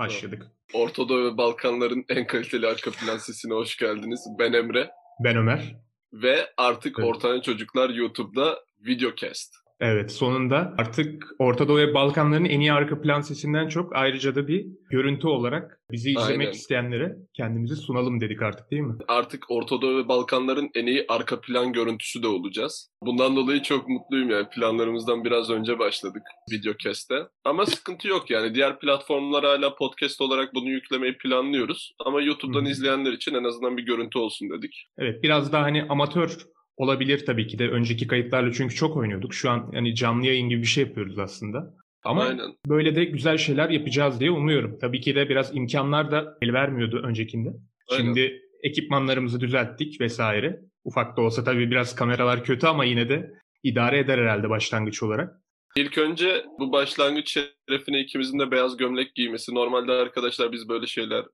başladık. Orta Doğu ve Balkanların en kaliteli arka plan sesine hoş geldiniz. Ben Emre. Ben Ömer. Ve artık evet. Ortaya Çocuklar YouTube'da videocast. Evet sonunda artık Orta Doğu ve Balkanların en iyi arka plan sesinden çok ayrıca da bir görüntü olarak bizi izlemek Aynen. isteyenlere kendimizi sunalım dedik artık değil mi? Artık Orta Doğu ve Balkanların en iyi arka plan görüntüsü de olacağız. Bundan dolayı çok mutluyum yani planlarımızdan biraz önce başladık videocast'te. Ama sıkıntı yok yani diğer platformlara hala podcast olarak bunu yüklemeyi planlıyoruz. Ama YouTube'dan hmm. izleyenler için en azından bir görüntü olsun dedik. Evet biraz daha hani amatör olabilir tabii ki de önceki kayıtlarla çünkü çok oynuyorduk. Şu an yani canlı yayın gibi bir şey yapıyoruz aslında. Ama Aynen. böyle de güzel şeyler yapacağız diye umuyorum. Tabii ki de biraz imkanlar da el vermiyordu öncekinde. Aynen. Şimdi ekipmanlarımızı düzelttik vesaire. Ufak da olsa tabii biraz kameralar kötü ama yine de idare eder herhalde başlangıç olarak. İlk önce bu başlangıç şerefine ikimizin de beyaz gömlek giymesi. Normalde arkadaşlar biz böyle şeyler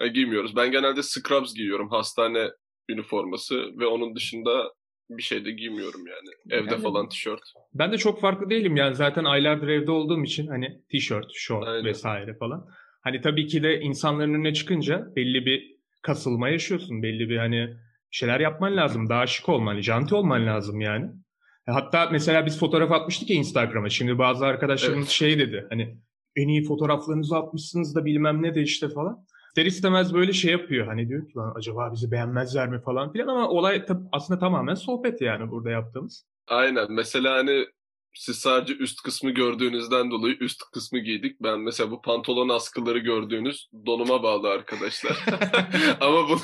e, giymiyoruz. Ben genelde scrubs giyiyorum. Hastane üniforması ve onun dışında bir şey de giymiyorum yani. Evde yani, falan tişört. Ben de çok farklı değilim yani zaten aylardır evde olduğum için hani tişört, şort Aynen. vesaire falan. Hani tabii ki de insanların önüne çıkınca belli bir kasılma yaşıyorsun. Belli bir hani şeyler yapman lazım. Daha şık olman, janti olman lazım yani. E, hatta mesela biz fotoğraf atmıştık ya Instagram'a. Şimdi bazı arkadaşlarımız evet. şey dedi. Hani en iyi fotoğraflarınızı atmışsınız da bilmem ne de işte falan ister istemez böyle şey yapıyor. Hani diyor ki lan acaba bizi beğenmezler mi falan filan ama olay tab- aslında tamamen sohbet yani burada yaptığımız. Aynen. Mesela hani siz sadece üst kısmı gördüğünüzden dolayı üst kısmı giydik. Ben mesela bu pantolon askıları gördüğünüz donuma bağlı arkadaşlar. ama bunu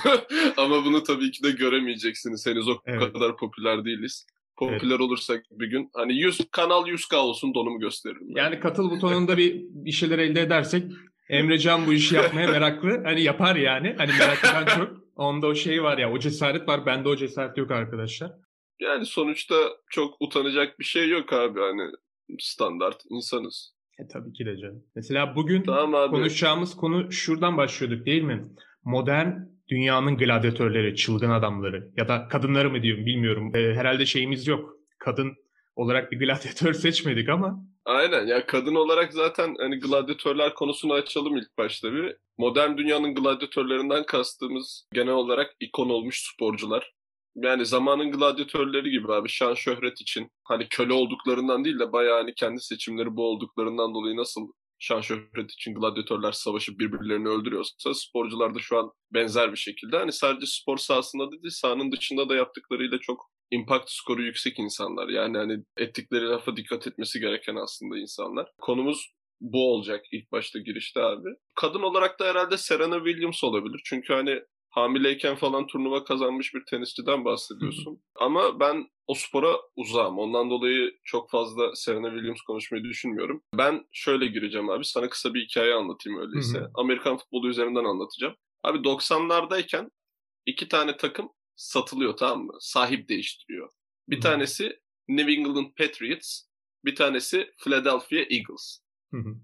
ama bunu tabii ki de göremeyeceksiniz. Henüz o evet. kadar popüler değiliz. Popüler evet. olursak bir gün hani 100 kanal 100k olsun donumu gösteririm. Yani, yani katıl butonunda bir bir şeyler elde edersek Emrecan bu işi yapmaya meraklı. Hani yapar yani. Hani merak eden çok. Onda o şey var ya o cesaret var. Bende o cesaret yok arkadaşlar. Yani sonuçta çok utanacak bir şey yok abi. Hani standart insanız. E tabii ki de canım. Mesela bugün tamam konuşacağımız konu şuradan başlıyorduk değil mi? Modern dünyanın gladyatörleri, çılgın adamları ya da kadınları mı diyorum bilmiyorum. E, herhalde şeyimiz yok. Kadın olarak bir gladyatör seçmedik ama Aynen ya kadın olarak zaten hani gladyatörler konusunu açalım ilk başta bir. Modern dünyanın gladyatörlerinden kastığımız genel olarak ikon olmuş sporcular. Yani zamanın gladyatörleri gibi abi şan şöhret için hani köle olduklarından değil de bayağı hani kendi seçimleri bu olduklarından dolayı nasıl şan şöhret için gladyatörler savaşıp birbirlerini öldürüyorsa sporcular da şu an benzer bir şekilde. Hani sadece spor sahasında değil sahanın dışında da yaptıklarıyla çok impact skoru yüksek insanlar. Yani hani ettikleri lafa dikkat etmesi gereken aslında insanlar. Konumuz bu olacak ilk başta girişte abi. Kadın olarak da herhalde Serena Williams olabilir. Çünkü hani hamileyken falan turnuva kazanmış bir tenisçiden bahsediyorsun. Ama ben o spora uzağım. Ondan dolayı çok fazla Serena Williams konuşmayı düşünmüyorum. Ben şöyle gireceğim abi. Sana kısa bir hikaye anlatayım öyleyse. Amerikan futbolu üzerinden anlatacağım. Abi 90'lardayken iki tane takım satılıyor tamam mı? Sahip değiştiriyor. Bir Hı-hı. tanesi New England Patriots, bir tanesi Philadelphia Eagles.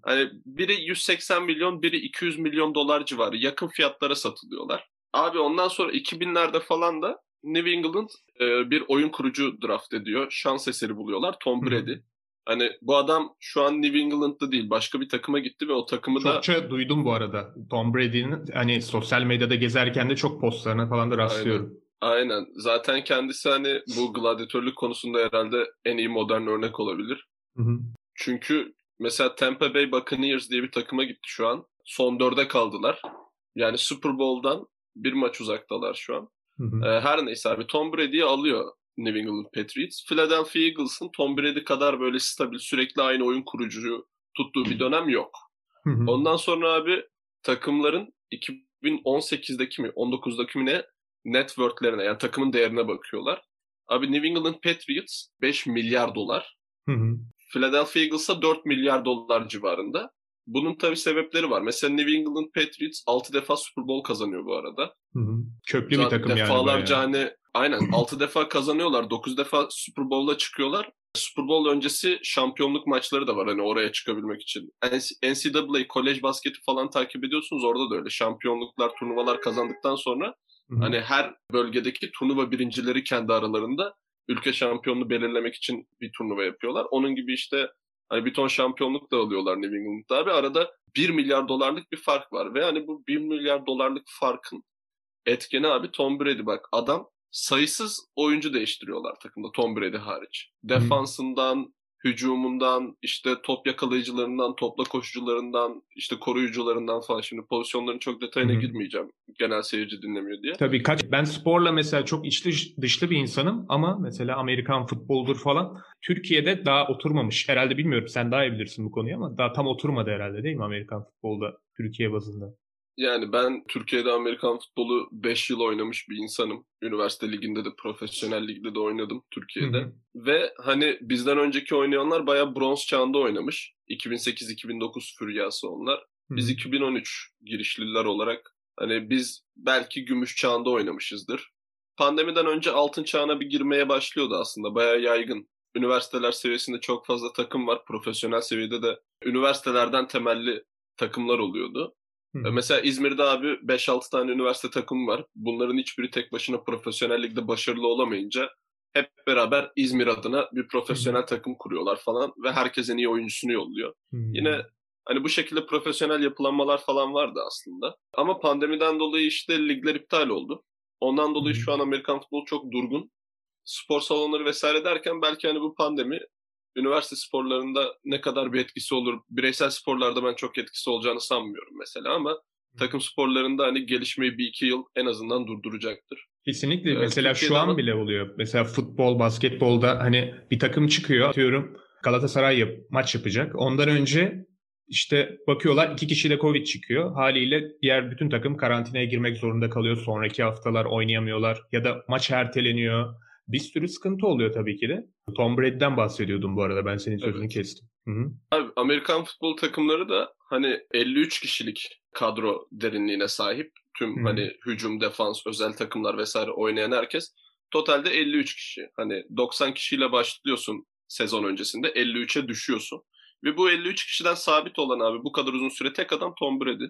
Hani biri 180 milyon, biri 200 milyon dolar civarı yakın fiyatlara satılıyorlar. Abi ondan sonra 2000'lerde falan da New England e, bir oyun kurucu draft ediyor. Şans eseri buluyorlar. Tom Brady. Hani bu adam şu an New England'da değil başka bir takıma gitti ve o takımı Çokça da... Çokça duydum bu arada. Tom Brady'nin hani sosyal medyada gezerken de çok postlarına falan da rastlıyorum. Aynen. Aynen. Zaten kendisi hani bu gladyatörlük konusunda herhalde en iyi modern örnek olabilir. Hı hı. Çünkü mesela Tampa Bay Buccaneers diye bir takıma gitti şu an. Son dörde kaldılar. Yani Super Bowl'dan bir maç uzaktalar şu an. Hı hı. Ee, her neyse abi Tom Brady'yi alıyor New England Patriots. Philadelphia Eagles'ın Tom Brady kadar böyle stabil sürekli aynı oyun kurucuyu tuttuğu bir dönem yok. Hı hı. Ondan sonra abi takımların 2018'deki mi 19'daki mi ne networklerine yani takımın değerine bakıyorlar. Abi New England Patriots 5 milyar dolar. Hı hı. Philadelphia Eagles'a 4 milyar dolar civarında. Bunun tabi sebepleri var. Mesela New England Patriots 6 defa Super Bowl kazanıyor bu arada. Hı hı. Köklü Zaten bir takım defalarca yani. Defalarca hani aynen 6 defa kazanıyorlar. 9 defa Super Bowl'a çıkıyorlar. Super Bowl öncesi şampiyonluk maçları da var hani oraya çıkabilmek için. NCAA kolej basketi falan takip ediyorsunuz orada da öyle. Şampiyonluklar, turnuvalar kazandıktan sonra Hı-hı. Hani her bölgedeki turnuva birincileri kendi aralarında ülke şampiyonunu belirlemek için bir turnuva yapıyorlar. Onun gibi işte Hani bir ton şampiyonluk da alıyorlar New England'da abi. Arada 1 milyar dolarlık bir fark var. Ve hani bu 1 milyar dolarlık farkın etkeni abi Tom Brady bak. Adam sayısız oyuncu değiştiriyorlar takımda Tom Brady hariç. Defansından, hücumundan, işte top yakalayıcılarından, topla koşucularından, işte koruyucularından falan. Şimdi pozisyonların çok detayına Hı-hı. girmeyeceğim. Genel seyirci dinlemiyor diye. Tabii kaç ben sporla mesela çok içli dışlı bir insanım ama mesela Amerikan futboldur falan Türkiye'de daha oturmamış. Herhalde bilmiyorum sen daha iyi bilirsin bu konuyu ama daha tam oturmadı herhalde değil mi Amerikan futbolda Türkiye bazında? Yani ben Türkiye'de Amerikan futbolu 5 yıl oynamış bir insanım. Üniversite liginde de profesyonel ligde de oynadım Türkiye'de. Hı hı. Ve hani bizden önceki oynayanlar bayağı bronz çağında oynamış. 2008-2009 füryası onlar. Biz hı hı. 2013 girişliler olarak hani biz belki gümüş çağında oynamışızdır. Pandemiden önce altın çağına bir girmeye başlıyordu aslında. Bayağı yaygın. Üniversiteler seviyesinde çok fazla takım var. Profesyonel seviyede de üniversitelerden temelli takımlar oluyordu. Hı. Mesela İzmir'de abi 5-6 tane üniversite takımı var. Bunların hiçbiri tek başına profesyonel ligde başarılı olamayınca hep beraber İzmir adına bir profesyonel Hı. takım kuruyorlar falan ve herkes en iyi oyuncusunu yolluyor. Hı. Yine hani bu şekilde profesyonel yapılanmalar falan vardı aslında. Ama pandemiden dolayı işte ligler iptal oldu. Ondan dolayı Hı. şu an Amerikan futbolu çok durgun. Spor salonları vesaire derken belki hani bu pandemi üniversite sporlarında ne kadar bir etkisi olur? Bireysel sporlarda ben çok etkisi olacağını sanmıyorum mesela ama takım sporlarında hani gelişmeyi bir iki yıl en azından durduracaktır. Kesinlikle. Ee, mesela şu an ama... bile oluyor. Mesela futbol, basketbolda hani bir takım çıkıyor. Atıyorum Galatasaray yap, maç yapacak. Ondan önce işte bakıyorlar iki kişiyle Covid çıkıyor. Haliyle diğer bütün takım karantinaya girmek zorunda kalıyor. Sonraki haftalar oynayamıyorlar ya da maç erteleniyor bir sürü sıkıntı oluyor tabii ki de. Tom Brady'den bahsediyordum bu arada. Ben senin sözünü evet. kestim. Hı-hı. Abi Amerikan futbol takımları da hani 53 kişilik kadro derinliğine sahip. Tüm Hı-hı. hani hücum, defans, özel takımlar vesaire oynayan herkes totalde 53 kişi. Hani 90 kişiyle başlıyorsun sezon öncesinde 53'e düşüyorsun. Ve bu 53 kişiden sabit olan abi bu kadar uzun süre tek adam Tom Brady.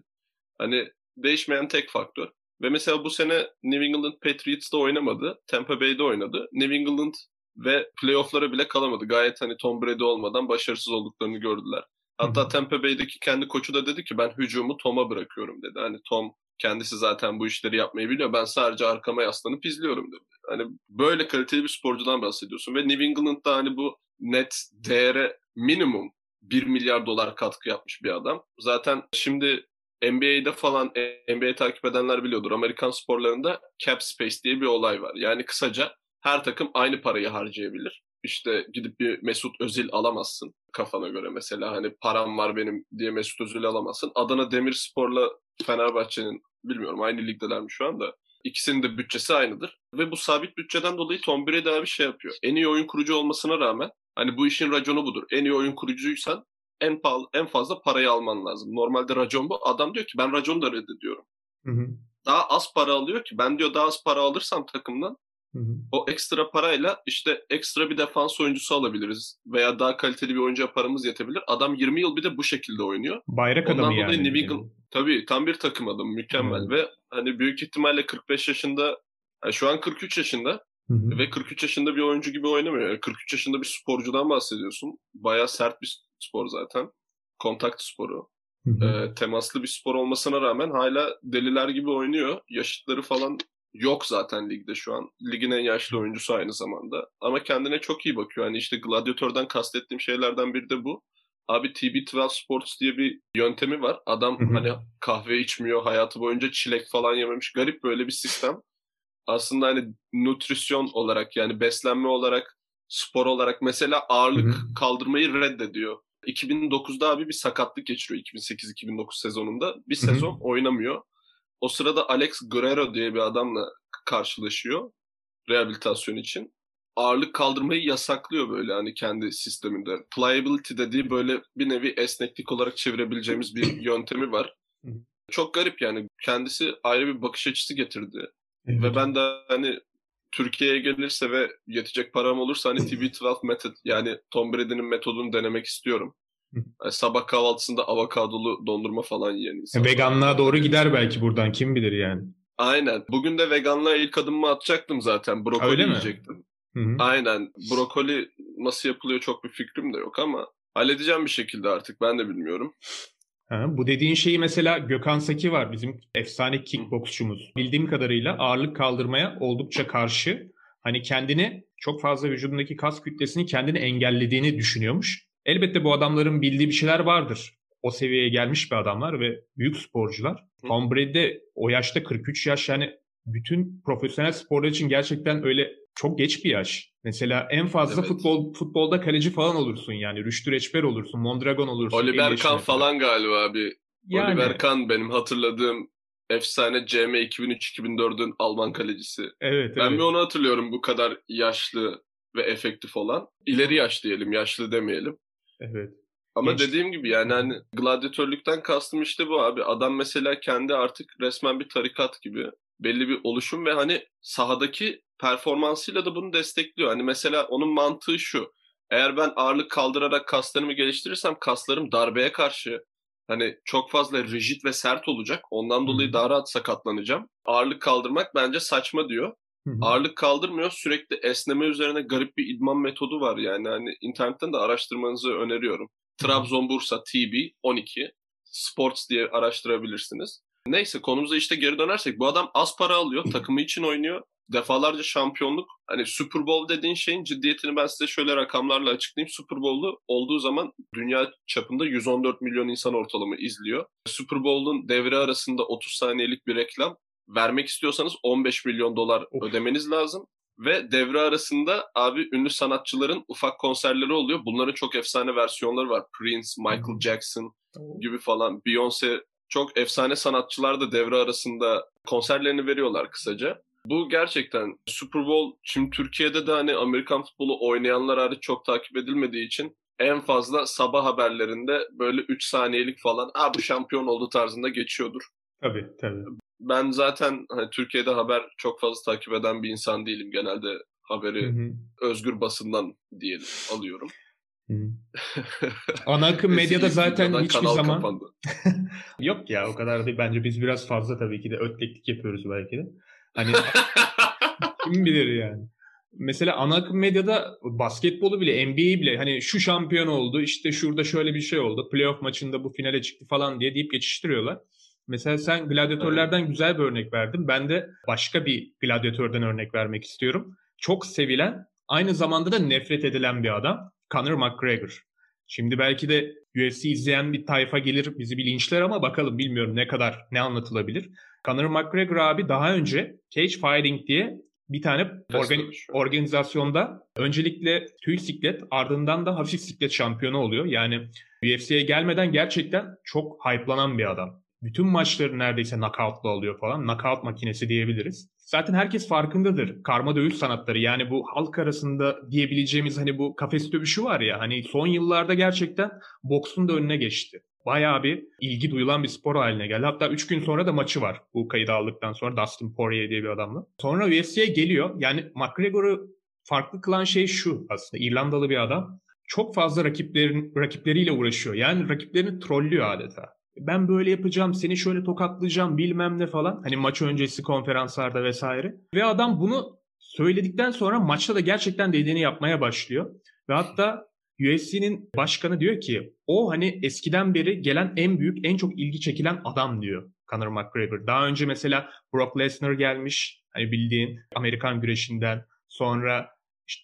Hani değişmeyen tek faktör. Ve mesela bu sene New England Patriots'ta oynamadı. Tampa Bay'de oynadı. New England ve playoff'lara bile kalamadı. Gayet hani Tom Brady olmadan başarısız olduklarını gördüler. Hatta Hı-hı. Tampa Bay'deki kendi koçu da dedi ki ben hücumu Tom'a bırakıyorum dedi. Hani Tom kendisi zaten bu işleri yapmayı biliyor. Ben sadece arkama yaslanıp izliyorum dedi. Hani böyle kaliteli bir sporcudan bahsediyorsun. Ve New England'da hani bu net değere minimum 1 milyar dolar katkı yapmış bir adam. Zaten şimdi NBA'de falan NBA takip edenler biliyordur. Amerikan sporlarında cap space diye bir olay var. Yani kısaca her takım aynı parayı harcayabilir. İşte gidip bir Mesut Özil alamazsın kafana göre mesela hani param var benim diye Mesut Özil alamazsın. Adana Demirspor'la Fenerbahçe'nin bilmiyorum aynı ligdeler mi şu anda? İkisinin de bütçesi aynıdır. Ve bu sabit bütçeden dolayı Tom Brady abi şey yapıyor. En iyi oyun kurucu olmasına rağmen hani bu işin raconu budur. En iyi oyun kurucuysan en pahalı, en fazla parayı alman lazım. Normalde racon bu. Adam diyor ki ben raconu da reddediyorum. Hı hı. Daha az para alıyor ki ben diyor daha az para alırsam takımdan hı hı. o ekstra parayla işte ekstra bir defans oyuncusu alabiliriz veya daha kaliteli bir oyuncuya paramız yetebilir. Adam 20 yıl bir de bu şekilde oynuyor. Bayrak Ondan adamı yani. New England, tabii tam bir takım adamı mükemmel hı. ve hani büyük ihtimalle 45 yaşında yani şu an 43 yaşında Hı hı. Ve 43 yaşında bir oyuncu gibi oynamıyor. Yani 43 yaşında bir sporcudan bahsediyorsun. Bayağı sert bir spor zaten. Kontakt sporu. E, temaslı bir spor olmasına rağmen hala deliler gibi oynuyor. Yaşıtları falan yok zaten ligde şu an. Ligin en yaşlı oyuncusu aynı zamanda. Ama kendine çok iyi bakıyor. Hani işte gladyatörden kastettiğim şeylerden biri de bu. Abi TB12 Sports diye bir yöntemi var. Adam hani kahve içmiyor, hayatı boyunca çilek falan yememiş. Garip böyle bir sistem. Aslında hani nutrisyon olarak yani beslenme olarak, spor olarak mesela ağırlık kaldırmayı reddediyor. 2009'da abi bir sakatlık geçiriyor 2008-2009 sezonunda. Bir sezon Hı-hı. oynamıyor. O sırada Alex Guerrero diye bir adamla karşılaşıyor rehabilitasyon için. Ağırlık kaldırmayı yasaklıyor böyle hani kendi sisteminde. Pliability dediği böyle bir nevi esneklik olarak çevirebileceğimiz bir yöntemi var. Hı-hı. Çok garip yani. Kendisi ayrı bir bakış açısı getirdi. Evet. Ve ben de hani Türkiye'ye gelirse ve yetecek param olursa hani TB12 method yani Tom Brady'nin metodunu denemek istiyorum. Yani sabah kahvaltısında avokadolu dondurma falan yiyen insan. Veganlığa doğru gider belki buradan kim bilir yani. Aynen. Bugün de veganlığa ilk adımımı atacaktım zaten. Brokoli Öyle yiyecektim. Mi? Hı-hı. Aynen. Brokoli nasıl yapılıyor çok bir fikrim de yok ama Halledeceğim bir şekilde artık ben de bilmiyorum. Ha, bu dediğin şeyi mesela Gökhan Saki var bizim efsane kickboksçumuz. Bildiğim kadarıyla ağırlık kaldırmaya oldukça karşı. Hani kendini çok fazla vücudundaki kas kütlesini kendini engellediğini düşünüyormuş. Elbette bu adamların bildiği bir şeyler vardır. O seviyeye gelmiş bir adamlar ve büyük sporcular. Tom Brady de o yaşta 43 yaş yani bütün profesyonel sporlar için gerçekten öyle çok geç bir yaş. Mesela en fazla evet. futbol futbolda kaleci falan olursun yani. Rüştü Reçber olursun, Mondragon olursun. Oliver Kahn falan galiba abi. Yani, Oliver Kahn benim hatırladığım efsane CM 2003-2004'ün Alman kalecisi. Evet, ben evet. bir onu hatırlıyorum bu kadar yaşlı ve efektif olan. İleri yaş diyelim, yaşlı demeyelim. Evet. Ama Genç. dediğim gibi yani hani gladyatörlükten kastım işte bu abi. Adam mesela kendi artık resmen bir tarikat gibi belli bir oluşum ve hani sahadaki performansıyla da bunu destekliyor. Hani mesela onun mantığı şu. Eğer ben ağırlık kaldırarak kaslarımı geliştirirsem kaslarım darbeye karşı hani çok fazla rigid ve sert olacak. Ondan dolayı daha rahat sakatlanacağım. Ağırlık kaldırmak bence saçma diyor. Ağırlık kaldırmıyor. Sürekli esneme üzerine garip bir idman metodu var yani. Hani internetten de araştırmanızı öneriyorum. Trabzon Bursa TB 12 Sports diye araştırabilirsiniz. Neyse konumuza işte geri dönersek bu adam az para alıyor. Takımı için oynuyor. Defalarca şampiyonluk. Hani Super Bowl dediğin şeyin ciddiyetini ben size şöyle rakamlarla açıklayayım. Super Bowl'u olduğu zaman dünya çapında 114 milyon insan ortalama izliyor. Super Bowl'un devre arasında 30 saniyelik bir reklam vermek istiyorsanız 15 milyon dolar of. ödemeniz lazım. Ve devre arasında abi ünlü sanatçıların ufak konserleri oluyor. Bunların çok efsane versiyonları var. Prince, Michael Jackson gibi falan. Beyoncé çok efsane sanatçılar da devre arasında konserlerini veriyorlar kısaca. Bu gerçekten Super Bowl şimdi Türkiye'de de hani Amerikan futbolu oynayanlar hariç çok takip edilmediği için en fazla sabah haberlerinde böyle 3 saniyelik falan "Aa bu şampiyon oldu" tarzında geçiyordur. Tabii tabii. Ben zaten hani Türkiye'de haber çok fazla takip eden bir insan değilim. Genelde haberi hı hı. özgür basından diyelim alıyorum. Ana akım medyada zaten hiçbir zaman yok ya o kadar değil. Bence biz biraz fazla tabii ki de ötleklik yapıyoruz belki de. Hani kim bilir yani. Mesela ana akım medyada basketbolu bile, NBA'yi bile hani şu şampiyon oldu, işte şurada şöyle bir şey oldu, playoff maçında bu finale çıktı falan diye deyip geçiştiriyorlar. Mesela sen gladyatörlerden evet. güzel bir örnek verdin. Ben de başka bir gladyatörden örnek vermek istiyorum. Çok sevilen, aynı zamanda da nefret edilen bir adam. Conor McGregor. Şimdi belki de UFC izleyen bir tayfa gelir bizi bir linçler ama bakalım bilmiyorum ne kadar ne anlatılabilir. Conor McGregor abi daha önce Cage Fighting diye bir tane organ- organizasyonda öncelikle tüy siklet ardından da hafif siklet şampiyonu oluyor. Yani UFC'ye gelmeden gerçekten çok hype'lanan bir adam. Bütün maçları neredeyse knockout'la alıyor falan. Knockout makinesi diyebiliriz. Zaten herkes farkındadır. Karma dövüş sanatları yani bu halk arasında diyebileceğimiz hani bu kafes dövüşü var ya hani son yıllarda gerçekten boksun da önüne geçti. Bayağı bir ilgi duyulan bir spor haline geldi. Hatta 3 gün sonra da maçı var bu kaydı aldıktan sonra Dustin Poirier diye bir adamla. Sonra UFC'ye geliyor. Yani McGregor'u farklı kılan şey şu aslında İrlandalı bir adam. Çok fazla rakiplerin rakipleriyle uğraşıyor. Yani rakiplerini trollüyor adeta ben böyle yapacağım, seni şöyle tokatlayacağım bilmem ne falan. Hani maç öncesi konferanslarda vesaire. Ve adam bunu söyledikten sonra maçta da gerçekten dediğini yapmaya başlıyor. Ve hatta UFC'nin başkanı diyor ki o hani eskiden beri gelen en büyük, en çok ilgi çekilen adam diyor Conor McGregor. Daha önce mesela Brock Lesnar gelmiş. Hani bildiğin Amerikan güreşinden. Sonra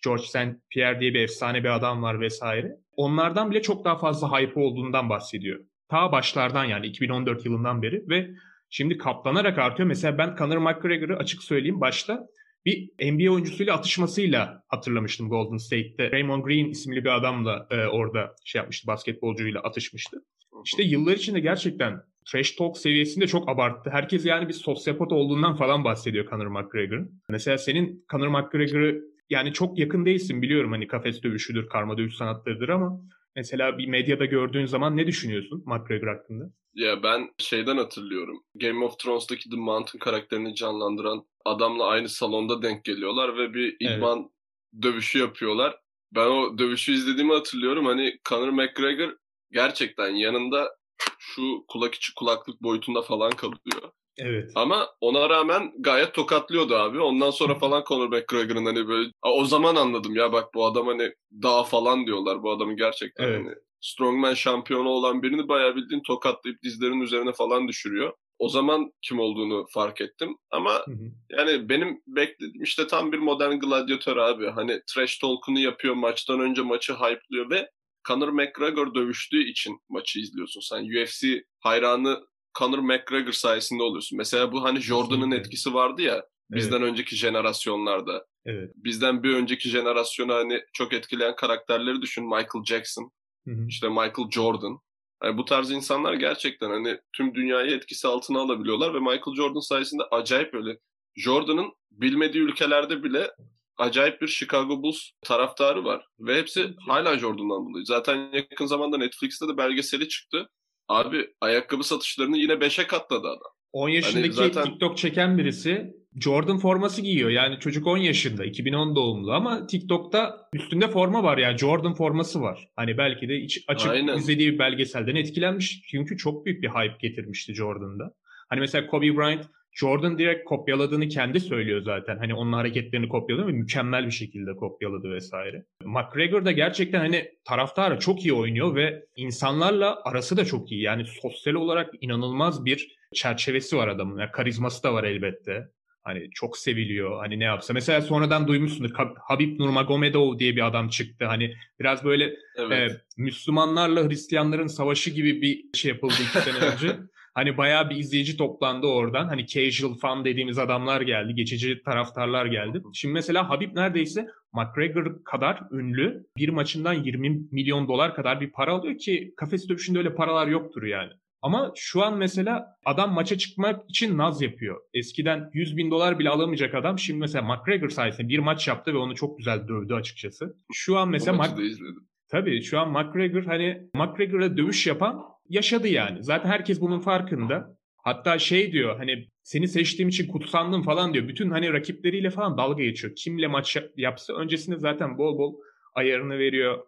George St. Pierre diye bir efsane bir adam var vesaire. Onlardan bile çok daha fazla hype olduğundan bahsediyor. Ta başlardan yani 2014 yılından beri ve şimdi katlanarak artıyor. Mesela ben Conor McGregor'ı açık söyleyeyim başta bir NBA oyuncusuyla atışmasıyla hatırlamıştım Golden State'te. Raymond Green isimli bir adamla e, orada şey yapmıştı, basketbolcuyla atışmıştı. İşte yıllar içinde gerçekten trash talk seviyesinde çok abarttı. Herkes yani bir sosyopat olduğundan falan bahsediyor Conor McGregor'ın. Mesela senin Conor McGregor'ı yani çok yakın değilsin biliyorum hani kafes dövüşüdür, karma dövüş sanatlarıdır ama Mesela bir medyada gördüğün zaman ne düşünüyorsun McGregor hakkında? Ya ben şeyden hatırlıyorum. Game of Thrones'taki The Mountain karakterini canlandıran adamla aynı salonda denk geliyorlar ve bir idman evet. dövüşü yapıyorlar. Ben o dövüşü izlediğimi hatırlıyorum. Hani Conor McGregor gerçekten yanında şu kulak içi kulaklık boyutunda falan kalıyor. Evet. Ama ona rağmen gayet tokatlıyordu abi. Ondan sonra falan Conor McGregor'ın hani böyle o zaman anladım ya bak bu adam hani dağ falan diyorlar. Bu adamın gerçekten evet. hani strongman şampiyonu olan birini bayağı bildiğin tokatlayıp dizlerinin üzerine falan düşürüyor. O zaman kim olduğunu fark ettim. Ama hı hı. yani benim beklediğim işte tam bir modern gladyatör abi. Hani trash talk'unu yapıyor, maçtan önce maçı hype'lıyor ve Conor McGregor dövüştüğü için maçı izliyorsun. Sen UFC hayranı Conor McGregor sayesinde oluyorsun. Mesela bu hani Jordan'ın etkisi vardı ya bizden evet. önceki jenerasyonlarda. Evet. Bizden bir önceki jenerasyonu hani çok etkileyen karakterleri düşün. Michael Jackson, hı hı. işte Michael Jordan. Yani bu tarz insanlar gerçekten hani tüm dünyayı etkisi altına alabiliyorlar ve Michael Jordan sayesinde acayip böyle Jordan'ın bilmediği ülkelerde bile acayip bir Chicago Bulls taraftarı var. Ve hepsi hala Jordan'dan dolayı. Zaten yakın zamanda Netflix'te de belgeseli çıktı. Abi ayakkabı satışlarını yine 5'e katladı adam. 10 yaşındaki hani zaten... TikTok çeken birisi Jordan forması giyiyor. Yani çocuk 10 yaşında, 2010 doğumlu ama TikTok'ta üstünde forma var yani Jordan forması var. Hani belki de iç, açık Aynen. izlediği bir belgeselden etkilenmiş. Çünkü çok büyük bir hype getirmişti Jordan'da. Hani mesela Kobe Bryant Jordan direkt kopyaladığını kendi söylüyor zaten. Hani onun hareketlerini kopyaladı ve mükemmel bir şekilde kopyaladı vesaire. McGregor da gerçekten hani taraftarı çok iyi oynuyor ve insanlarla arası da çok iyi. Yani sosyal olarak inanılmaz bir çerçevesi var adamın. Yani karizması da var elbette. Hani çok seviliyor. Hani ne yapsa. Mesela sonradan duymuşsundur. Habib Nurmagomedov diye bir adam çıktı. Hani biraz böyle evet. e, Müslümanlarla Hristiyanların savaşı gibi bir şey yapıldı iki sene önce. Hani bayağı bir izleyici toplandı oradan. Hani casual fan dediğimiz adamlar geldi. Geçici taraftarlar geldi. Şimdi mesela Habib neredeyse McGregor kadar ünlü. Bir maçından 20 milyon dolar kadar bir para alıyor ki kafes dövüşünde öyle paralar yoktur yani. Ama şu an mesela adam maça çıkmak için naz yapıyor. Eskiden 100 bin dolar bile alamayacak adam şimdi mesela McGregor sayesinde bir maç yaptı ve onu çok güzel dövdü açıkçası. Şu an mesela... Mac- izledim. Tabii şu an McGregor hani McGregor'a dövüş yapan yaşadı yani. Zaten herkes bunun farkında. Hatta şey diyor hani seni seçtiğim için kutsandım falan diyor. Bütün hani rakipleriyle falan dalga geçiyor. Kimle maç yapsa öncesinde zaten bol bol ayarını veriyor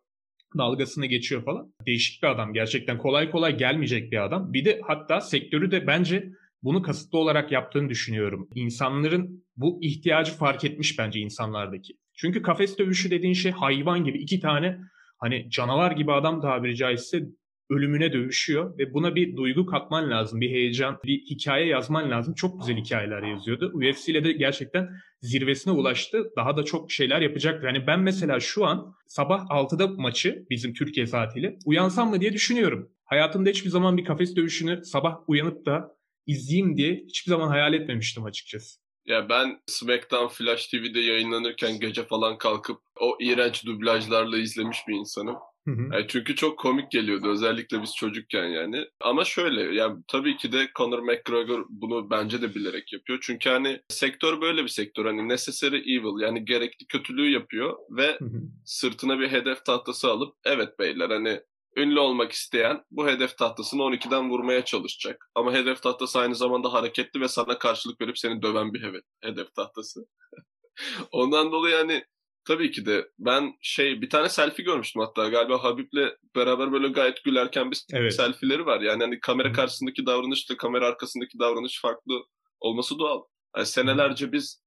dalgasını geçiyor falan. Değişik bir adam. Gerçekten kolay kolay gelmeyecek bir adam. Bir de hatta sektörü de bence bunu kasıtlı olarak yaptığını düşünüyorum. İnsanların bu ihtiyacı fark etmiş bence insanlardaki. Çünkü kafes dövüşü dediğin şey hayvan gibi iki tane hani canavar gibi adam tabiri caizse ölümüne dövüşüyor ve buna bir duygu katman lazım, bir heyecan, bir hikaye yazman lazım. Çok güzel hikayeler yazıyordu. UFC ile de gerçekten zirvesine ulaştı. Daha da çok şeyler yapacaktır. Hani ben mesela şu an sabah 6'da maçı bizim Türkiye saatiyle uyansam mı diye düşünüyorum. Hayatımda hiçbir zaman bir kafes dövüşünü sabah uyanıp da izleyeyim diye hiçbir zaman hayal etmemiştim açıkçası. Ya ben SmackDown Flash TV'de yayınlanırken gece falan kalkıp o iğrenç dublajlarla izlemiş bir insanım. Hı hı. Yani çünkü çok komik geliyordu özellikle biz çocukken yani. Ama şöyle yani tabii ki de Conor McGregor bunu bence de bilerek yapıyor. Çünkü hani sektör böyle bir sektör hani necessary evil yani gerekli kötülüğü yapıyor ve hı hı. sırtına bir hedef tahtası alıp evet beyler hani ünlü olmak isteyen bu hedef tahtasını 12'den vurmaya çalışacak. Ama hedef tahtası aynı zamanda hareketli ve sana karşılık verip seni döven bir hedef tahtası. Ondan dolayı hani Tabii ki de ben şey bir tane selfie görmüştüm hatta galiba Habib'le beraber böyle gayet gülerken bir evet. selfie'leri var. Yani hani kamera karşısındaki davranışla kamera arkasındaki davranış farklı olması doğal. Yani senelerce biz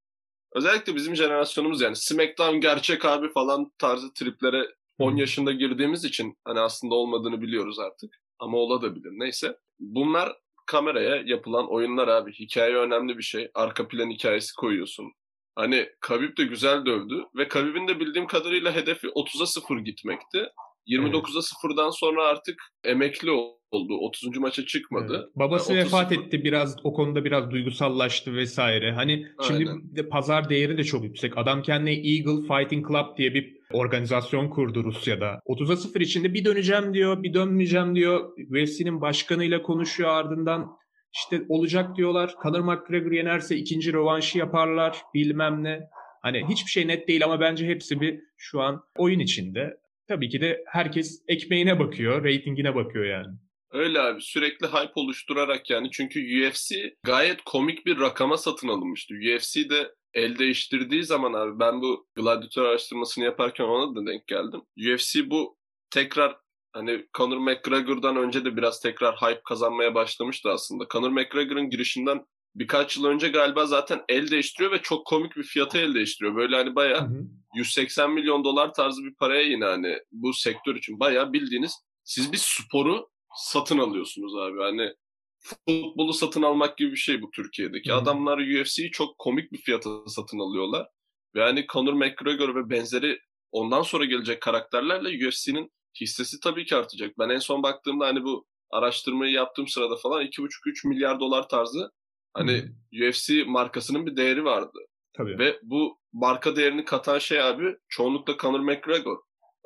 özellikle bizim jenerasyonumuz yani SmackDown gerçek abi falan tarzı triplere 10 yaşında girdiğimiz için hani aslında olmadığını biliyoruz artık. Ama olabilir. Neyse. Bunlar kameraya yapılan oyunlar abi. Hikaye önemli bir şey. Arka plan hikayesi koyuyorsun. Hani Khabib de güzel dövdü ve Khabib'in de bildiğim kadarıyla hedefi 30'a 0 gitmekti. 29'a 0'dan sonra artık emekli oldu. 30. maça çıkmadı. Evet. Babası yani vefat etti biraz o konuda biraz duygusallaştı vesaire. Hani şimdi de pazar değeri de çok yüksek. Adam kendine Eagle Fighting Club diye bir organizasyon kurdu Rusya'da. 30'a 0 içinde bir döneceğim diyor, bir dönmeyeceğim diyor. UFC'nin başkanıyla konuşuyor ardından işte olacak diyorlar. Conor McGregor yenerse ikinci rövanşı yaparlar bilmem ne. Hani hiçbir şey net değil ama bence hepsi bir şu an oyun içinde. Tabii ki de herkes ekmeğine bakıyor, reytingine bakıyor yani. Öyle abi sürekli hype oluşturarak yani çünkü UFC gayet komik bir rakama satın alınmıştı. UFC de el değiştirdiği zaman abi ben bu gladyatör araştırmasını yaparken ona da denk geldim. UFC bu tekrar hani Conor McGregor'dan önce de biraz tekrar hype kazanmaya başlamıştı aslında. Conor McGregor'ın girişinden birkaç yıl önce galiba zaten el değiştiriyor ve çok komik bir fiyata el değiştiriyor. Böyle hani bayağı 180 milyon dolar tarzı bir paraya yine hani bu sektör için bayağı bildiğiniz siz bir sporu satın alıyorsunuz abi. Hani futbolu satın almak gibi bir şey bu Türkiye'deki. Hmm. Adamlar UFC'yi çok komik bir fiyata satın alıyorlar. Ve hani Conor McGregor ve benzeri ondan sonra gelecek karakterlerle UFC'nin hissesi tabii ki artacak. Ben en son baktığımda hani bu araştırmayı yaptığım sırada falan 2,5-3 milyar dolar tarzı hani hmm. UFC markasının bir değeri vardı. Tabii. Ve bu marka değerini katan şey abi çoğunlukla Conor McGregor.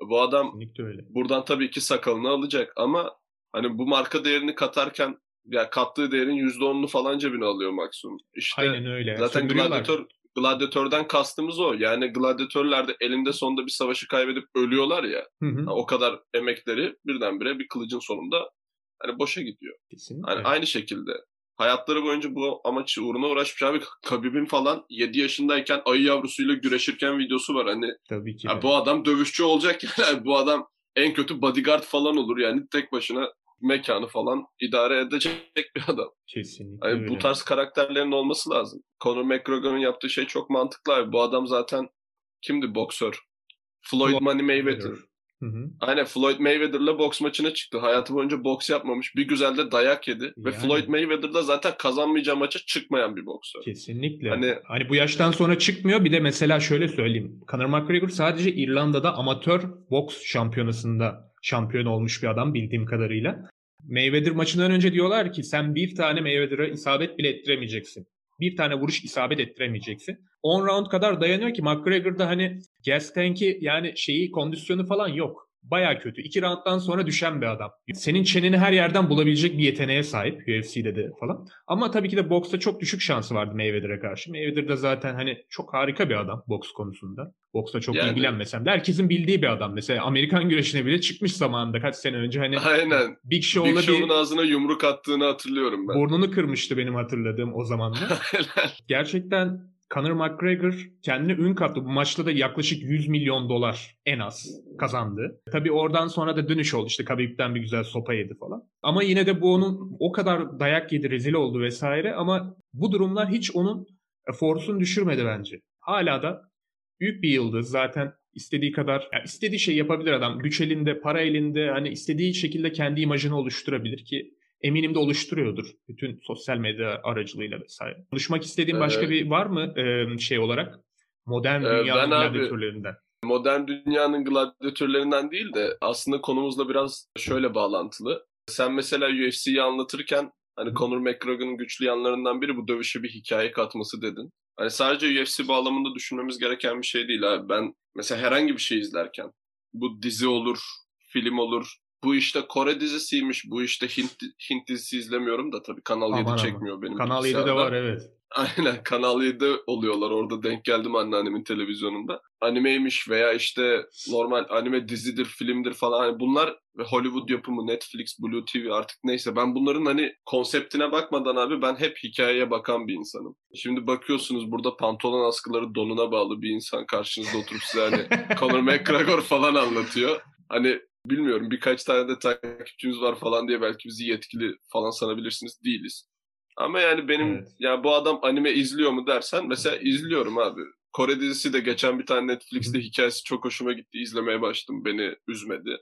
Bu adam öyle. buradan tabii ki sakalını alacak ama hani bu marka değerini katarken ya kattığı değerin %10'unu falan cebine alıyor maksimum. İşte Aynen öyle. Zaten gladyatör gladyatörden kastımız o. Yani gladyatörler de elinde sonunda bir savaşı kaybedip ölüyorlar ya. Hı hı. o kadar emekleri birdenbire bir kılıcın sonunda hani boşa gidiyor. Kesinlikle. Hani aynı şekilde hayatları boyunca bu amaç uğruna uğraşmış abi. Kabib'in falan 7 yaşındayken ayı yavrusuyla güreşirken videosu var. Hani Tabii ki. bu adam dövüşçü olacak yani. bu adam en kötü bodyguard falan olur yani tek başına mekanı falan idare edecek bir adam. Kesinlikle yani Bu tarz karakterlerin olması lazım. Conor McGregor'un yaptığı şey çok mantıklı abi. Bu adam zaten kimdi boksör? Floyd, Floyd Money Mayweather. Hı hı. Aynen Floyd Mayweather'la boks maçına çıktı. Hayatı boyunca boks yapmamış. Bir güzel de dayak yedi. Yani. Ve Floyd Mayweather da zaten kazanmayacağı maça çıkmayan bir boksör. Kesinlikle. Hani, hani bu yaştan sonra çıkmıyor. Bir de mesela şöyle söyleyeyim. Conor McGregor sadece İrlanda'da amatör boks şampiyonasında şampiyon olmuş bir adam bildiğim kadarıyla. Mayweather maçından önce diyorlar ki sen bir tane Mayweather'a isabet bile ettiremeyeceksin. Bir tane vuruş isabet ettiremeyeceksin. 10 round kadar dayanıyor ki McGregor'da hani gas tank'i yani şeyi kondisyonu falan yok. Baya kötü. İki rounddan sonra düşen bir adam. Senin çeneni her yerden bulabilecek bir yeteneğe sahip UFC'de de falan. Ama tabii ki de boksta çok düşük şansı vardı Mayweather'a karşı. Mayweather da zaten hani çok harika bir adam boks konusunda. Boksta çok yani, ilgilenmesem de herkesin bildiği bir adam. Mesela Amerikan güreşine bile çıkmış zamanında kaç sene önce hani Aynen. Big Show'la Big Show'un bir... ağzına yumruk attığını hatırlıyorum ben. Burnunu kırmıştı benim hatırladığım o zamanda. Gerçekten Conor McGregor kendine ün kattı. Bu maçta da yaklaşık 100 milyon dolar en az kazandı. Tabii oradan sonra da dönüş oldu. İşte Khabib'den bir güzel sopa yedi falan. Ama yine de bu onun o kadar dayak yedi, rezil oldu vesaire. Ama bu durumlar hiç onun forsunu düşürmedi bence. Hala da büyük bir yıldız. Zaten istediği kadar, yani istediği şey yapabilir adam. Güç elinde, para elinde. Hani istediği şekilde kendi imajını oluşturabilir ki eminim de oluşturuyordur bütün sosyal medya aracılığıyla vesaire. Konuşmak istediğin başka ee, bir var mı e, şey olarak modern e, dünyanın gladyatörlerinden? Modern dünyanın gladyatörlerinden değil de aslında konumuzla biraz şöyle bağlantılı. Sen mesela UFC'yi anlatırken hani. Conor McGregor'ın güçlü yanlarından biri bu dövüşe bir hikaye katması dedin. Hani sadece UFC bağlamında düşünmemiz gereken bir şey değil abi. Ben mesela herhangi bir şey izlerken bu dizi olur, film olur, bu işte Kore dizisiymiş, bu işte Hint, Hint dizisi izlemiyorum da tabii Kanal aman 7 aman. çekmiyor benim Kanal 7'de var evet. Aynen Kanal 7'de oluyorlar orada denk geldim anneannemin televizyonunda. Animeymiş veya işte normal anime dizidir, filmdir falan hani bunlar ve Hollywood yapımı Netflix, Blue TV artık neyse ben bunların hani konseptine bakmadan abi ben hep hikayeye bakan bir insanım. Şimdi bakıyorsunuz burada pantolon askıları donuna bağlı bir insan karşınızda oturup size hani Conor McGregor falan anlatıyor. Hani bilmiyorum birkaç tane de takipçimiz var falan diye belki bizi yetkili falan sanabilirsiniz. Değiliz. Ama yani benim evet. yani bu adam anime izliyor mu dersen mesela izliyorum abi. Kore dizisi de geçen bir tane Netflix'te hikayesi çok hoşuma gitti. izlemeye başladım. Beni üzmedi.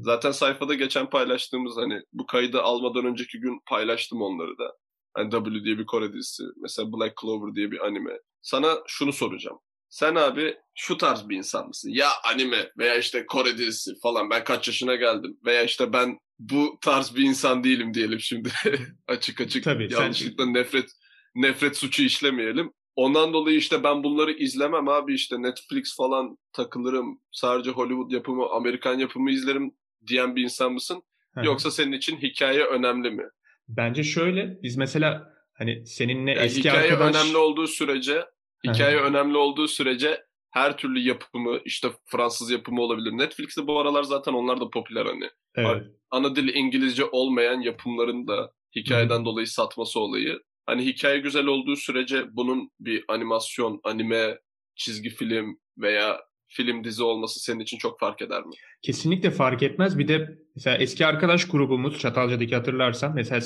Zaten sayfada geçen paylaştığımız hani bu kaydı almadan önceki gün paylaştım onları da. Hani W diye bir Kore dizisi. Mesela Black Clover diye bir anime. Sana şunu soracağım. Sen abi şu tarz bir insan mısın? Ya anime veya işte Kore dizisi falan ben kaç yaşına geldim veya işte ben bu tarz bir insan değilim diyelim şimdi açık açık Tabii, yanlışlıkla sen... nefret nefret suçu işlemeyelim. Ondan dolayı işte ben bunları izlemem abi işte Netflix falan takılırım. Sadece Hollywood yapımı, Amerikan yapımı izlerim diyen bir insan mısın? Hı-hı. Yoksa senin için hikaye önemli mi? Bence şöyle biz mesela hani seninle yani eski hikaye arkadaş... önemli olduğu sürece Hikaye önemli olduğu sürece her türlü yapımı işte Fransız yapımı olabilir. Netflix'te bu aralar zaten onlar da popüler hani. Evet. Ana dili İngilizce olmayan yapımların da hikayeden Hı. dolayı satması olayı. Hani hikaye güzel olduğu sürece bunun bir animasyon, anime, çizgi film veya film dizi olması senin için çok fark eder mi? Kesinlikle fark etmez. Bir de mesela eski arkadaş grubumuz Çatalca'daki hatırlarsan mesela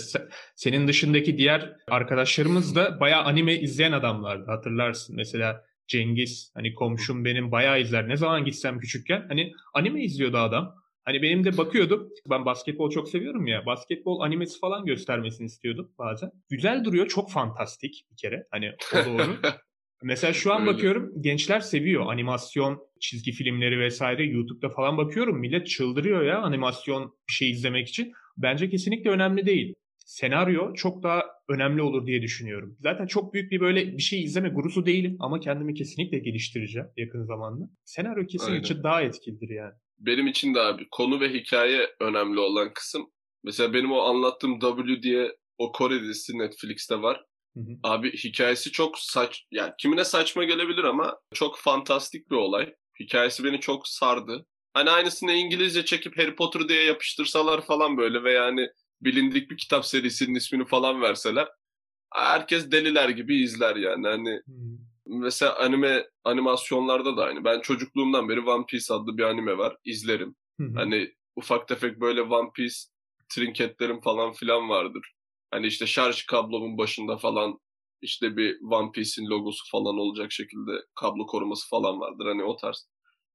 senin dışındaki diğer arkadaşlarımız da bayağı anime izleyen adamlardı hatırlarsın. Mesela Cengiz hani komşum benim bayağı izler. Ne zaman gitsem küçükken hani anime izliyordu adam. Hani benim de bakıyordum. Ben basketbol çok seviyorum ya. Basketbol animesi falan göstermesini istiyordum bazen. Güzel duruyor. Çok fantastik bir kere. Hani o doğru. Mesela şu an Öyle. bakıyorum gençler seviyor animasyon, çizgi filmleri vesaire YouTube'da falan bakıyorum. Millet çıldırıyor ya animasyon bir şey izlemek için. Bence kesinlikle önemli değil. Senaryo çok daha önemli olur diye düşünüyorum. Zaten çok büyük bir böyle bir şey izleme gurusu değilim ama kendimi kesinlikle geliştireceğim yakın zamanda. Senaryo kesinlikle daha etkilidir yani. Benim için de abi konu ve hikaye önemli olan kısım. Mesela benim o anlattığım W diye o Kore dizisi Netflix'te var. Hı hı. Abi hikayesi çok saç yani kimine saçma gelebilir ama çok fantastik bir olay. Hikayesi beni çok sardı. Hani aynısını İngilizce çekip Harry Potter diye yapıştırsalar falan böyle ve yani bilindik bir kitap serisinin ismini falan verseler herkes deliler gibi izler yani. Hani hmm. mesela anime animasyonlarda da aynı. Ben çocukluğumdan beri One Piece adlı bir anime var. izlerim. Hmm. Hani ufak tefek böyle One Piece trinketlerim falan filan vardır. Hani işte şarj kablomun başında falan işte bir One Piece'in logosu falan olacak şekilde kablo koruması falan vardır. Hani o tarz.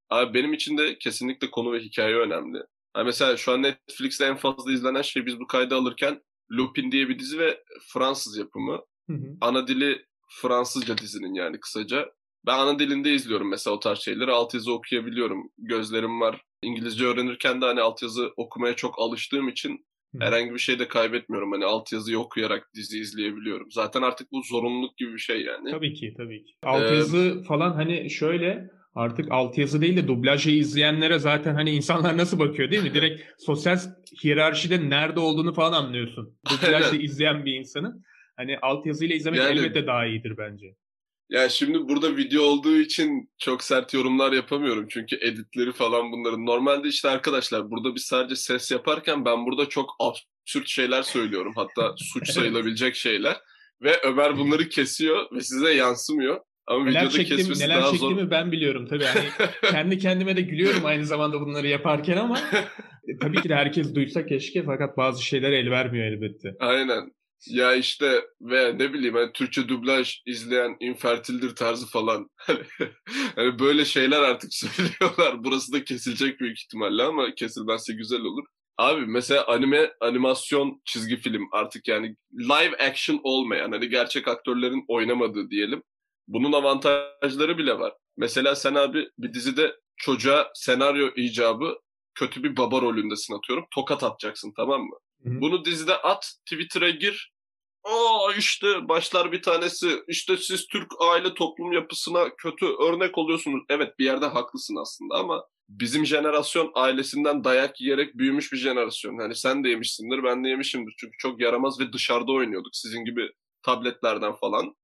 Abi benim için de kesinlikle konu ve hikaye önemli. Yani mesela şu an Netflix'te en fazla izlenen şey biz bu kaydı alırken Lupin diye bir dizi ve Fransız yapımı. Hı hı. Ana dili Fransızca dizinin yani kısaca. Ben ana dilinde izliyorum mesela o tarz şeyleri. Altyazı okuyabiliyorum. Gözlerim var. İngilizce öğrenirken de hani altyazı okumaya çok alıştığım için herhangi bir şey de kaybetmiyorum. Hani altyazıyı okuyarak dizi izleyebiliyorum. Zaten artık bu zorunluluk gibi bir şey yani. Tabii ki tabii ki. Altyazı ee, falan hani şöyle artık altyazı değil de dublajı izleyenlere zaten hani insanlar nasıl bakıyor değil mi? Direkt sosyal hiyerarşide nerede olduğunu falan anlıyorsun. Dublajı izleyen bir insanın. Hani altyazıyla izlemek yani, elbette daha iyidir bence. Yani şimdi burada video olduğu için çok sert yorumlar yapamıyorum. Çünkü editleri falan bunların. Normalde işte arkadaşlar burada biz sadece ses yaparken ben burada çok absürt şeyler söylüyorum. Hatta suç sayılabilecek şeyler. Ve Ömer bunları kesiyor ve size yansımıyor. Ama neler videoda çektim, kesmesi neler daha çektiğimi zor. ben biliyorum tabii. Yani kendi kendime de gülüyorum aynı zamanda bunları yaparken ama e, tabii ki de herkes duysa keşke fakat bazı şeyler el vermiyor elbette. Aynen. Ya işte ve ne bileyim hani Türkçe dublaj izleyen infertildir tarzı falan. hani böyle şeyler artık söylüyorlar. Burası da kesilecek büyük ihtimalle ama kesilmezse güzel olur. Abi mesela anime, animasyon çizgi film artık yani live action olmayan hani gerçek aktörlerin oynamadığı diyelim. Bunun avantajları bile var. Mesela sen abi bir dizide çocuğa senaryo icabı kötü bir baba rolündesin atıyorum. Tokat atacaksın tamam mı? Hı-hı. Bunu dizide at, Twitter'a gir. Aa işte başlar bir tanesi. İşte siz Türk aile toplum yapısına kötü örnek oluyorsunuz. Evet bir yerde haklısın aslında ama bizim jenerasyon ailesinden dayak yiyerek büyümüş bir jenerasyon. Hani sen de yemişsindir, ben de yemişimdir. Çünkü çok yaramaz ve dışarıda oynuyorduk sizin gibi tabletlerden falan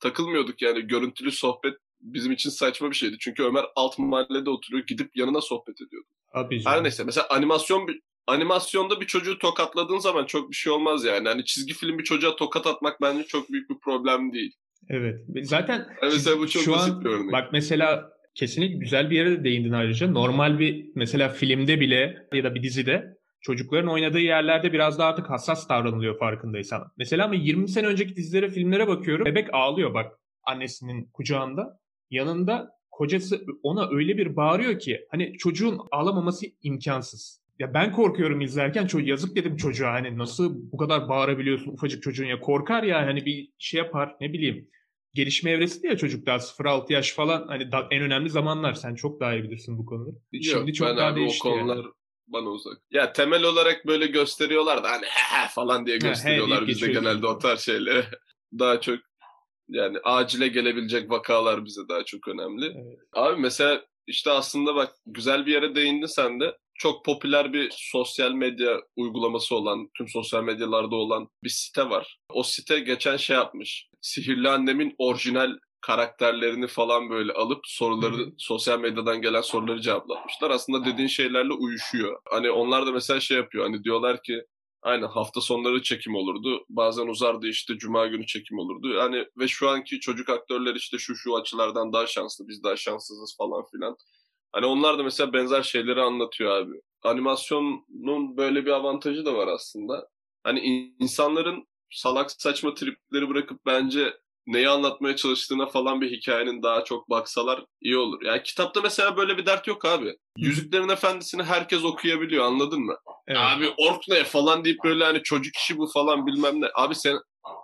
takılmıyorduk yani görüntülü sohbet bizim için saçma bir şeydi. Çünkü Ömer alt mahallede oturuyor gidip yanına sohbet ediyordu. Abi Her neyse mesela animasyon bir animasyonda bir çocuğu tokatladığın zaman çok bir şey olmaz yani. Hani çizgi film bir çocuğa tokat atmak bence çok büyük bir problem değil. Evet. Zaten yani mesela bu çok şu basit an, bir örnek. Bak mesela kesinlikle güzel bir yere de değindin ayrıca. Normal bir mesela filmde bile ya da bir dizide çocukların oynadığı yerlerde biraz daha artık hassas davranılıyor farkındaysan. Mesela ama 20 sene önceki dizilere, filmlere bakıyorum. Bebek ağlıyor bak annesinin kucağında. Yanında kocası ona öyle bir bağırıyor ki hani çocuğun ağlamaması imkansız. Ya ben korkuyorum izlerken çok yazık dedim çocuğa hani nasıl bu kadar bağırabiliyorsun ufacık çocuğun ya korkar ya hani bir şey yapar ne bileyim gelişme evresi ya çocuk daha 0-6 yaş falan hani da, en önemli zamanlar sen çok daha iyi bilirsin bu konuları. Şimdi çok ben daha abi değişti o konular yani bana uzak. Ya temel olarak böyle gösteriyorlar da hani he he falan diye gösteriyorlar he, bizde genelde o tarz şeyleri. daha çok yani acile gelebilecek vakalar bize daha çok önemli. Evet. Abi mesela işte aslında bak güzel bir yere değindin sen de. Çok popüler bir sosyal medya uygulaması olan, tüm sosyal medyalarda olan bir site var. O site geçen şey yapmış. Sihirli Annem'in orijinal karakterlerini falan böyle alıp soruları Hı-hı. sosyal medyadan gelen soruları cevaplatmışlar. Aslında dediğin şeylerle uyuşuyor. Hani onlar da mesela şey yapıyor. Hani diyorlar ki aynen hafta sonları çekim olurdu. Bazen uzardı işte cuma günü çekim olurdu. Yani ve şu anki çocuk aktörler işte şu şu açılardan daha şanslı. Biz daha şanssızız falan filan. Hani onlar da mesela benzer şeyleri anlatıyor abi. Animasyonun böyle bir avantajı da var aslında. Hani insanların salak saçma tripleri bırakıp bence neyi anlatmaya çalıştığına falan bir hikayenin daha çok baksalar iyi olur. Yani kitapta mesela böyle bir dert yok abi. Yüzüklerin Efendisi'ni herkes okuyabiliyor anladın mı? Evet. Abi ork ne falan deyip böyle hani çocuk işi bu falan bilmem ne. Abi sen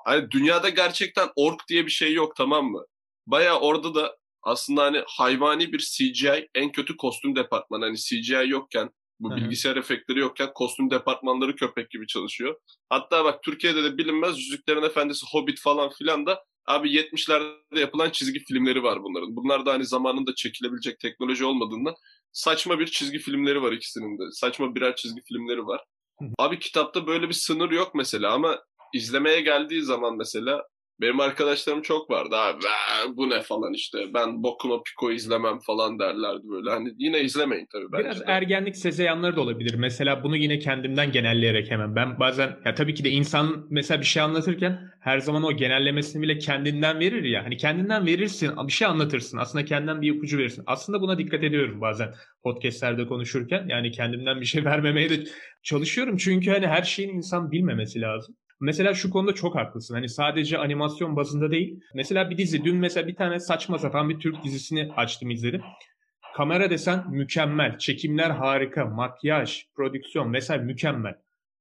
hani dünyada gerçekten ork diye bir şey yok tamam mı? Baya orada da aslında hani hayvani bir CGI en kötü kostüm departmanı. Hani CGI yokken bu Hı-hı. bilgisayar efektleri yokken kostüm departmanları köpek gibi çalışıyor. Hatta bak Türkiye'de de bilinmez Yüzüklerin Efendisi, Hobbit falan filan da abi 70'lerde yapılan çizgi filmleri var bunların. Bunlar da hani zamanında çekilebilecek teknoloji olmadığında saçma bir çizgi filmleri var ikisinin de. Saçma birer çizgi filmleri var. Hı-hı. Abi kitapta böyle bir sınır yok mesela ama izlemeye geldiği zaman mesela benim arkadaşlarım çok vardı abi bu ne falan işte ben bokuma piko izlemem falan derlerdi böyle. Hani yine izlemeyin tabii bence. Biraz de. ergenlik sezeyanları da olabilir. Mesela bunu yine kendimden genelleyerek hemen. Ben bazen ya tabii ki de insan mesela bir şey anlatırken her zaman o genellemesini bile kendinden verir ya. Hani kendinden verirsin bir şey anlatırsın. Aslında kendinden bir ipucu verirsin. Aslında buna dikkat ediyorum bazen podcastlerde konuşurken. Yani kendimden bir şey vermemeye de çalışıyorum. Çünkü hani her şeyin insan bilmemesi lazım. Mesela şu konuda çok haklısın. Hani sadece animasyon bazında değil. Mesela bir dizi. Dün mesela bir tane saçma sapan bir Türk dizisini açtım izledim. Kamera desen mükemmel. Çekimler harika. Makyaj, prodüksiyon mesela mükemmel.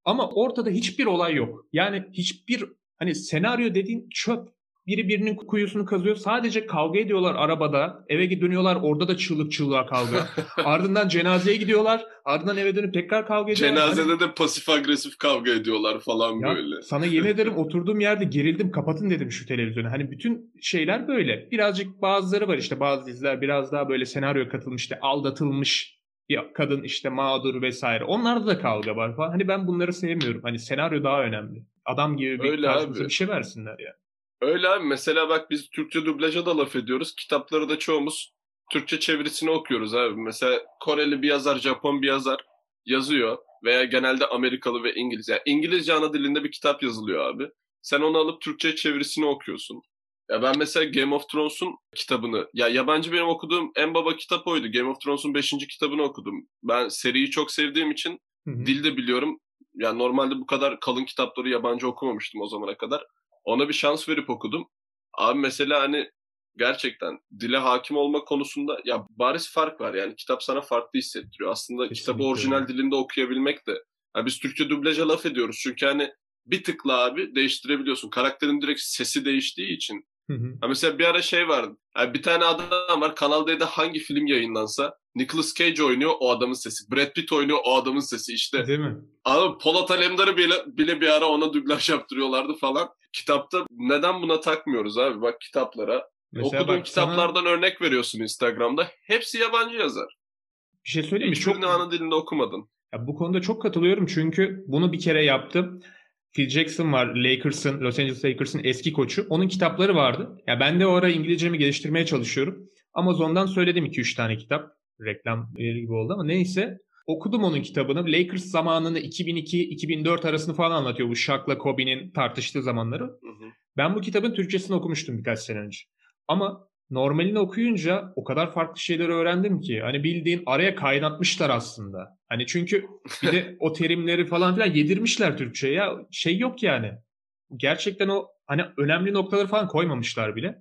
Ama ortada hiçbir olay yok. Yani hiçbir hani senaryo dediğin çöp biri birinin kuyusunu kazıyor. Sadece kavga ediyorlar arabada. Eve dönüyorlar. Orada da çığlık çığlığa kavga. ardından cenazeye gidiyorlar. Ardından eve dönüp tekrar kavga ediyorlar. Cenazede hani... de pasif agresif kavga ediyorlar falan ya, böyle. Sana yemin ederim oturduğum yerde gerildim. Kapatın dedim şu televizyonu. Hani bütün şeyler böyle. Birazcık bazıları var işte bazı diziler biraz daha böyle senaryo katılmış işte aldatılmış bir kadın işte mağdur vesaire. Onlarda da kavga var falan. Hani ben bunları sevmiyorum. Hani senaryo daha önemli. Adam gibi bir Öyle bir şey versinler yani. Öyle abi. Mesela bak biz Türkçe dublaja da laf ediyoruz. Kitapları da çoğumuz Türkçe çevirisini okuyoruz abi. Mesela Koreli bir yazar, Japon bir yazar yazıyor. Veya genelde Amerikalı ve İngiliz. Yani İngilizce ana dilinde bir kitap yazılıyor abi. Sen onu alıp Türkçe çevirisini okuyorsun. Ya ben mesela Game of Thrones'un kitabını, ya yabancı benim okuduğum en baba kitap oydu. Game of Thrones'un 5. kitabını okudum. Ben seriyi çok sevdiğim için hı hı. dil de biliyorum. Yani normalde bu kadar kalın kitapları yabancı okumamıştım o zamana kadar. Ona bir şans verip okudum. Abi mesela hani gerçekten dile hakim olma konusunda ya bariz fark var. Yani kitap sana farklı hissettiriyor. Aslında Kesinlikle. kitabı orijinal dilinde okuyabilmek de. Yani biz Türkçe dublaja laf ediyoruz. Çünkü hani bir tıkla abi değiştirebiliyorsun. Karakterin direkt sesi değiştiği için. Hı hı. mesela bir ara şey vardı. Yani bir tane adam var. Kanal D'de hangi film yayınlansa Nicolas Cage oynuyor o adamın sesi. Brad Pitt oynuyor o adamın sesi işte. Değil mi? Abi Polat Alemdar'ı bile, bile bir ara ona dublaj yaptırıyorlardı falan. Kitapta neden buna takmıyoruz abi? Bak kitaplara. Mesela Okuduğun bak, kitaplardan sana... örnek veriyorsun Instagram'da. Hepsi yabancı yazar. Bir şey söyleyeyim mi? Çok ana dilinde okumadın. Ya bu konuda çok katılıyorum çünkü bunu bir kere yaptım. Phil Jackson var Lakers'ın, Los Angeles Lakers'ın eski koçu. Onun kitapları vardı. Ya ben de o ara İngilizcemi geliştirmeye çalışıyorum. Amazon'dan söyledim 2-3 tane kitap reklam gibi oldu ama neyse. Okudum onun kitabını. Lakers zamanını 2002-2004 arasını falan anlatıyor bu Shaq'la Kobe'nin tartıştığı zamanları. Hı hı. Ben bu kitabın Türkçesini okumuştum birkaç sene önce. Ama normalini okuyunca o kadar farklı şeyleri öğrendim ki. Hani bildiğin araya kaynatmışlar aslında. Hani çünkü bir de o terimleri falan filan yedirmişler Türkçe'ye. Ya şey yok yani. Gerçekten o hani önemli noktaları falan koymamışlar bile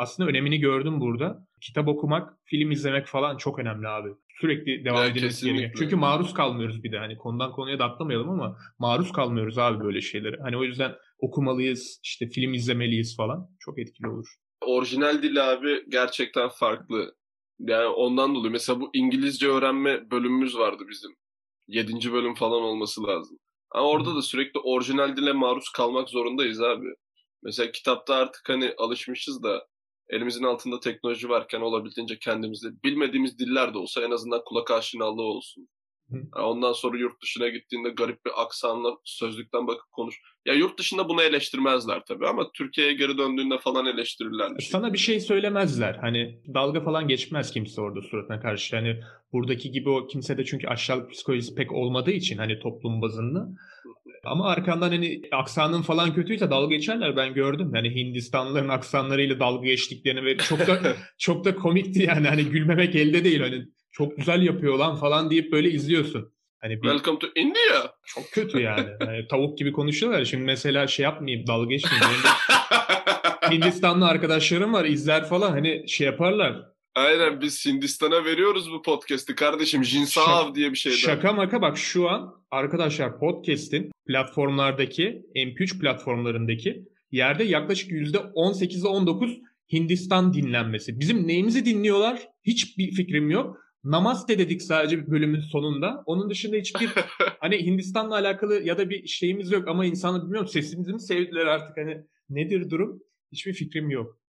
aslında önemini gördüm burada. Kitap okumak, film izlemek falan çok önemli abi. Sürekli devam evet, edilmesi gerekiyor. Çünkü maruz kalmıyoruz bir de. Hani konudan konuya da atlamayalım ama maruz kalmıyoruz abi böyle şeylere. Hani o yüzden okumalıyız, işte film izlemeliyiz falan. Çok etkili olur. Orijinal dil abi gerçekten farklı. Yani ondan dolayı mesela bu İngilizce öğrenme bölümümüz vardı bizim. Yedinci bölüm falan olması lazım. Ama orada da sürekli orijinal dile maruz kalmak zorundayız abi. Mesela kitapta artık hani alışmışız da elimizin altında teknoloji varken olabildiğince kendimizde bilmediğimiz diller de olsa en azından kulak aşinalığı olsun. Hı. Ondan sonra yurt dışına gittiğinde garip bir aksanla sözlükten bakıp konuş. Ya yurt dışında bunu eleştirmezler tabii ama Türkiye'ye geri döndüğünde falan eleştirirler. Bir Sana bir şey söylemezler. Hani dalga falan geçmez kimse orada suratına karşı. Hani buradaki gibi o kimse de çünkü aşağılık psikolojisi pek olmadığı için hani toplum bazında. Ama arkandan hani aksanın falan kötüyse dalga geçerler ben gördüm. Yani Hindistanlıların aksanlarıyla dalga geçtiklerini ve çok da çok da komikti yani hani gülmemek elde değil hani çok güzel yapıyor lan falan deyip böyle izliyorsun. Hani bir, Welcome to India. Çok kötü yani. yani. Tavuk gibi konuşuyorlar. Şimdi mesela şey yapmayayım, dalga geçmeyeyim. Hindistanlı arkadaşlarım var izler falan hani şey yaparlar. Aynen biz Hindistan'a veriyoruz bu podcast'i kardeşim. Jinsav diye bir şeyden. Şaka maka bak şu an arkadaşlar podcast'in platformlardaki MP3 platformlarındaki yerde yaklaşık %18'e 19 Hindistan dinlenmesi. Bizim neyimizi dinliyorlar? Hiçbir fikrim yok. Namaste dedik sadece bir bölümün sonunda. Onun dışında hiçbir hani Hindistan'la alakalı ya da bir şeyimiz yok ama insanı bilmiyorum sesimizi mi sevdiler artık hani nedir durum? Hiçbir fikrim yok.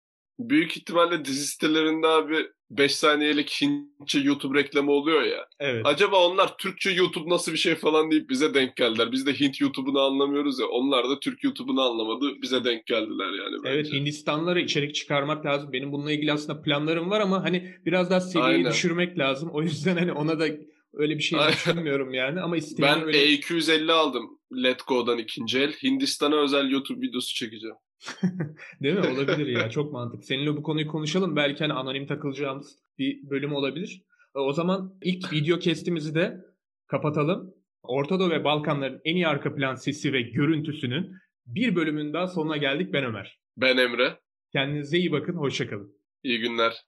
Büyük ihtimalle dizi sitelerinde abi 5 saniyelik Hintçe YouTube reklamı oluyor ya. Evet. Acaba onlar Türkçe YouTube nasıl bir şey falan deyip bize denk geldiler. Biz de Hint YouTube'unu anlamıyoruz ya. Onlar da Türk YouTube'unu anlamadı. Bize denk geldiler yani. Bence. Evet Hindistanlara içerik çıkarmak lazım. Benim bununla ilgili aslında planlarım var ama hani biraz daha seviyeyi Aynen. düşürmek lazım. O yüzden hani ona da öyle bir şey düşünmüyorum yani ama Ben öyle... E250 aldım Let Go'dan ikinci el. Hindistan'a özel YouTube videosu çekeceğim. Değil mi? Olabilir ya. Çok mantıklı. Seninle bu konuyu konuşalım. Belki hani anonim takılacağımız bir bölüm olabilir. E, o zaman ilk video kestimizi de kapatalım. Orta Doğu ve Balkanların en iyi arka plan sesi ve görüntüsünün bir bölümün daha sonuna geldik. Ben Ömer. Ben Emre. Kendinize iyi bakın. Hoşçakalın. İyi günler.